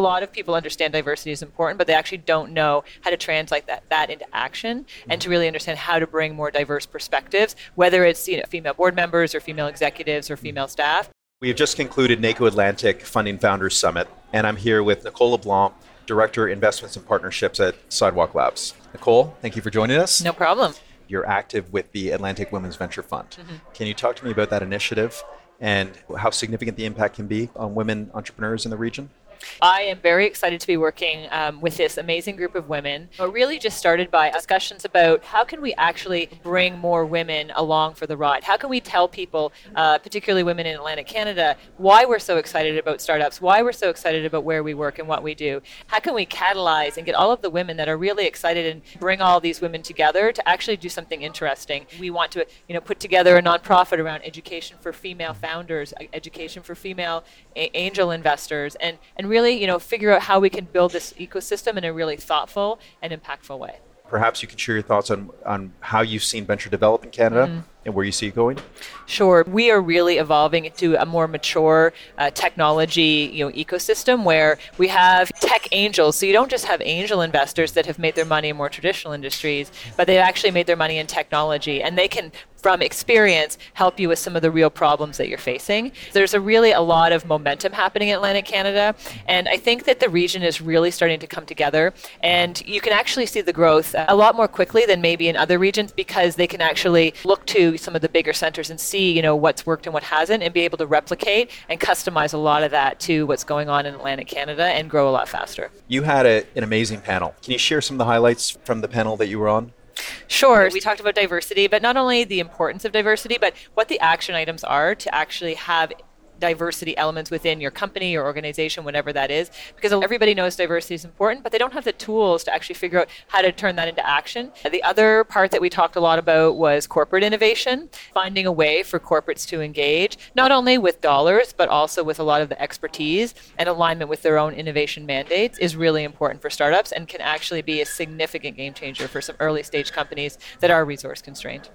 A lot of people understand diversity is important, but they actually don't know how to translate that, that into action and to really understand how to bring more diverse perspectives, whether it's you know, female board members or female executives or female staff. We have just concluded NACO Atlantic Funding Founders Summit, and I'm here with Nicole LeBlanc, Director Investments and Partnerships at Sidewalk Labs. Nicole, thank you for joining us. No problem. You're active with the Atlantic Women's Venture Fund. Mm-hmm. Can you talk to me about that initiative and how significant the impact can be on women entrepreneurs in the region? I am very excited to be working um, with this amazing group of women. It really just started by discussions about how can we actually bring more women along for the ride? How can we tell people, uh, particularly women in Atlantic Canada, why we're so excited about startups, why we're so excited about where we work and what we do? How can we catalyze and get all of the women that are really excited and bring all these women together to actually do something interesting? We want to, you know, put together a nonprofit around education for female founders, education for female a- angel investors, and and really, you know, figure out how we can build this ecosystem in a really thoughtful and impactful way. Perhaps you can share your thoughts on, on how you've seen venture develop in Canada mm. And where you see it going. Sure, we are really evolving into a more mature uh, technology, you know, ecosystem where we have tech angels. So you don't just have angel investors that have made their money in more traditional industries, but they've actually made their money in technology, and they can from experience help you with some of the real problems that you're facing. There's a really a lot of momentum happening in Atlantic Canada, and I think that the region is really starting to come together, and you can actually see the growth a lot more quickly than maybe in other regions because they can actually look to some of the bigger centers and see, you know, what's worked and what hasn't, and be able to replicate and customize a lot of that to what's going on in Atlantic Canada and grow a lot faster. You had a, an amazing panel. Can you share some of the highlights from the panel that you were on? Sure. We talked about diversity, but not only the importance of diversity, but what the action items are to actually have diversity elements within your company or organization, whatever that is, because everybody knows diversity is important, but they don't have the tools to actually figure out how to turn that into action. The other part that we talked a lot about was corporate innovation, finding a way for corporates to engage, not only with dollars, but also with a lot of the expertise and alignment with their own innovation mandates is really important for startups and can actually be a significant game changer for some early stage companies that are resource constrained.